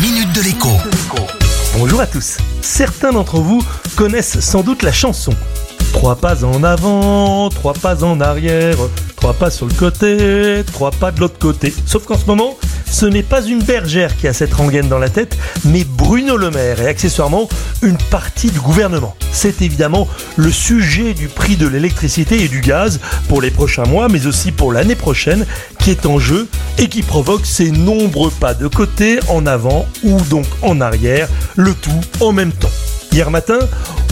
minute de l'écho. Bonjour à tous. Certains d'entre vous connaissent sans doute la chanson. Trois pas en avant, trois pas en arrière, trois pas sur le côté, trois pas de l'autre côté. Sauf qu'en ce moment, ce n'est pas une bergère qui a cette rengaine dans la tête, mais Bruno Le Maire et accessoirement une partie du gouvernement. C'est évidemment le sujet du prix de l'électricité et du gaz pour les prochains mois, mais aussi pour l'année prochaine, qui est en jeu et qui provoque ces nombreux pas de côté, en avant ou donc en arrière, le tout en même temps. Hier matin,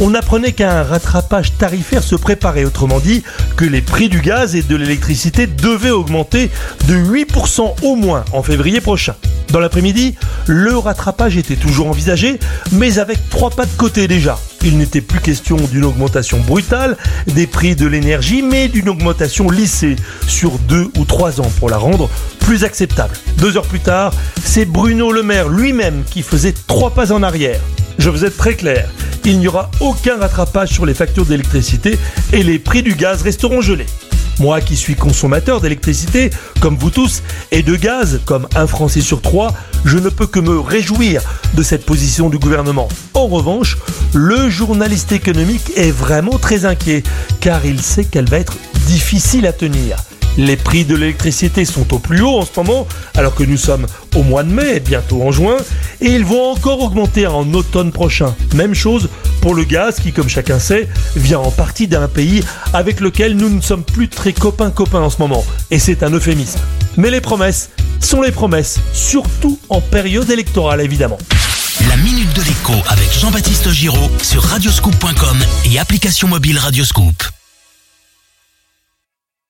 on apprenait qu'un rattrapage tarifaire se préparait, autrement dit que les prix du gaz et de l'électricité devaient augmenter de 8% au moins en février prochain. Dans l'après-midi, le rattrapage était toujours envisagé, mais avec trois pas de côté déjà. Il n'était plus question d'une augmentation brutale des prix de l'énergie, mais d'une augmentation lissée sur deux ou trois ans pour la rendre plus acceptable. Deux heures plus tard, c'est Bruno Le Maire lui-même qui faisait trois pas en arrière. Je vous être très clair, il n'y aura aucun rattrapage sur les factures d'électricité et les prix du gaz resteront gelés. Moi qui suis consommateur d'électricité, comme vous tous, et de gaz, comme un Français sur trois, je ne peux que me réjouir de cette position du gouvernement. En revanche, le journaliste économique est vraiment très inquiet, car il sait qu'elle va être difficile à tenir. Les prix de l'électricité sont au plus haut en ce moment, alors que nous sommes au mois de mai, bientôt en juin, et ils vont encore augmenter en automne prochain. Même chose pour le gaz qui, comme chacun sait, vient en partie d'un pays avec lequel nous ne sommes plus très copains-copains en ce moment, et c'est un euphémisme. Mais les promesses sont les promesses, surtout en période électorale évidemment. La minute de l'écho avec Jean-Baptiste Giraud sur radioscoop.com et application mobile Radioscoop.